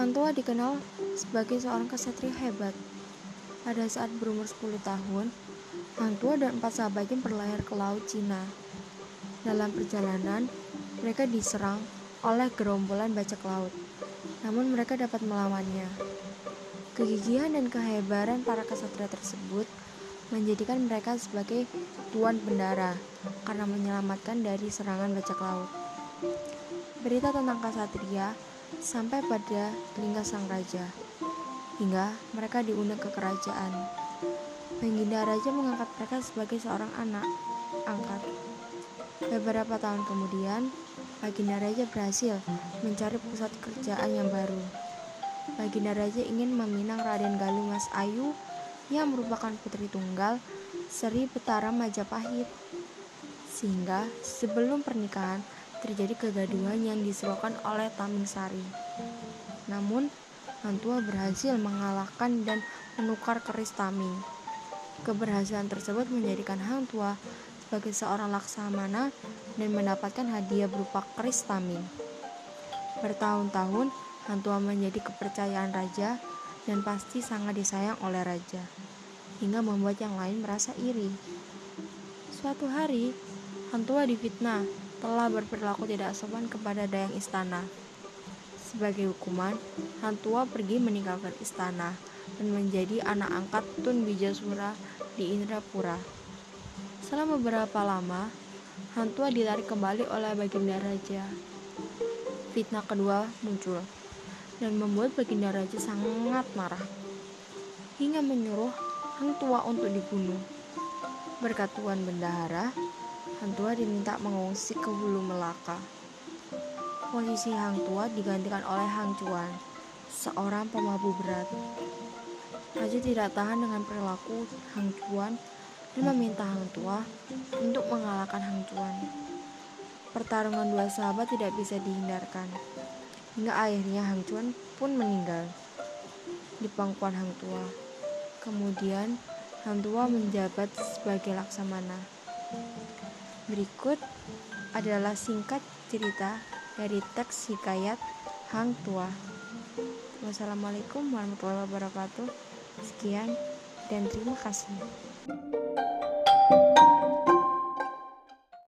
Hang Tua dikenal sebagai seorang kesatria hebat. Pada saat berumur 10 tahun, Hang Tua dan empat sahabatnya berlayar ke Laut Cina. Dalam perjalanan, mereka diserang oleh gerombolan bajak laut, namun mereka dapat melawannya. Kegigihan dan kehebaran para kesatria tersebut menjadikan mereka sebagai tuan bendara karena menyelamatkan dari serangan bajak laut. Berita tentang kesatria sampai pada telinga sang raja, hingga mereka diundang ke kerajaan. Baginda Raja mengangkat mereka sebagai seorang anak angkat. Beberapa tahun kemudian, Baginda Raja berhasil mencari pusat kerjaan yang baru. Baginda Raja ingin meminang Raden Galuh Mas Ayu yang merupakan putri tunggal Seri Petara Majapahit. Sehingga sebelum pernikahan, terjadi kegaduhan yang diserukan oleh Taming Sari. Namun, Hantua berhasil mengalahkan dan menukar keris Taming. Keberhasilan tersebut menjadikan Hang Tua sebagai seorang laksamana dan mendapatkan hadiah berupa keris Taming. Bertahun-tahun, Hang Tua menjadi kepercayaan raja dan pasti sangat disayang oleh raja, hingga membuat yang lain merasa iri. Suatu hari, Hang Tua difitnah telah berperilaku tidak sopan kepada dayang istana. Sebagai hukuman, Hantua pergi meninggalkan istana dan menjadi anak angkat Tun Bijasura di Indrapura. Selama beberapa lama, Hantua ditarik kembali oleh Baginda Raja. Fitnah kedua muncul dan membuat Baginda Raja sangat marah hingga menyuruh Hantua untuk dibunuh. Berkat Tuan Bendahara, Hang Tua diminta mengungsi ke Hulu Melaka. Posisi Hang Tua digantikan oleh Hang Cuan, seorang pemabuk berat. Raja tidak tahan dengan perilaku Hang Cuan dan meminta Hang Tua untuk mengalahkan Hang Cuan. Pertarungan dua sahabat tidak bisa dihindarkan, hingga akhirnya Hang Cuan pun meninggal di pangkuan Hang Tua. Kemudian Hang Tua menjabat sebagai laksamana. Berikut adalah singkat cerita dari teks hikayat Hang Tua. Wassalamualaikum warahmatullahi wabarakatuh. Sekian dan terima kasih.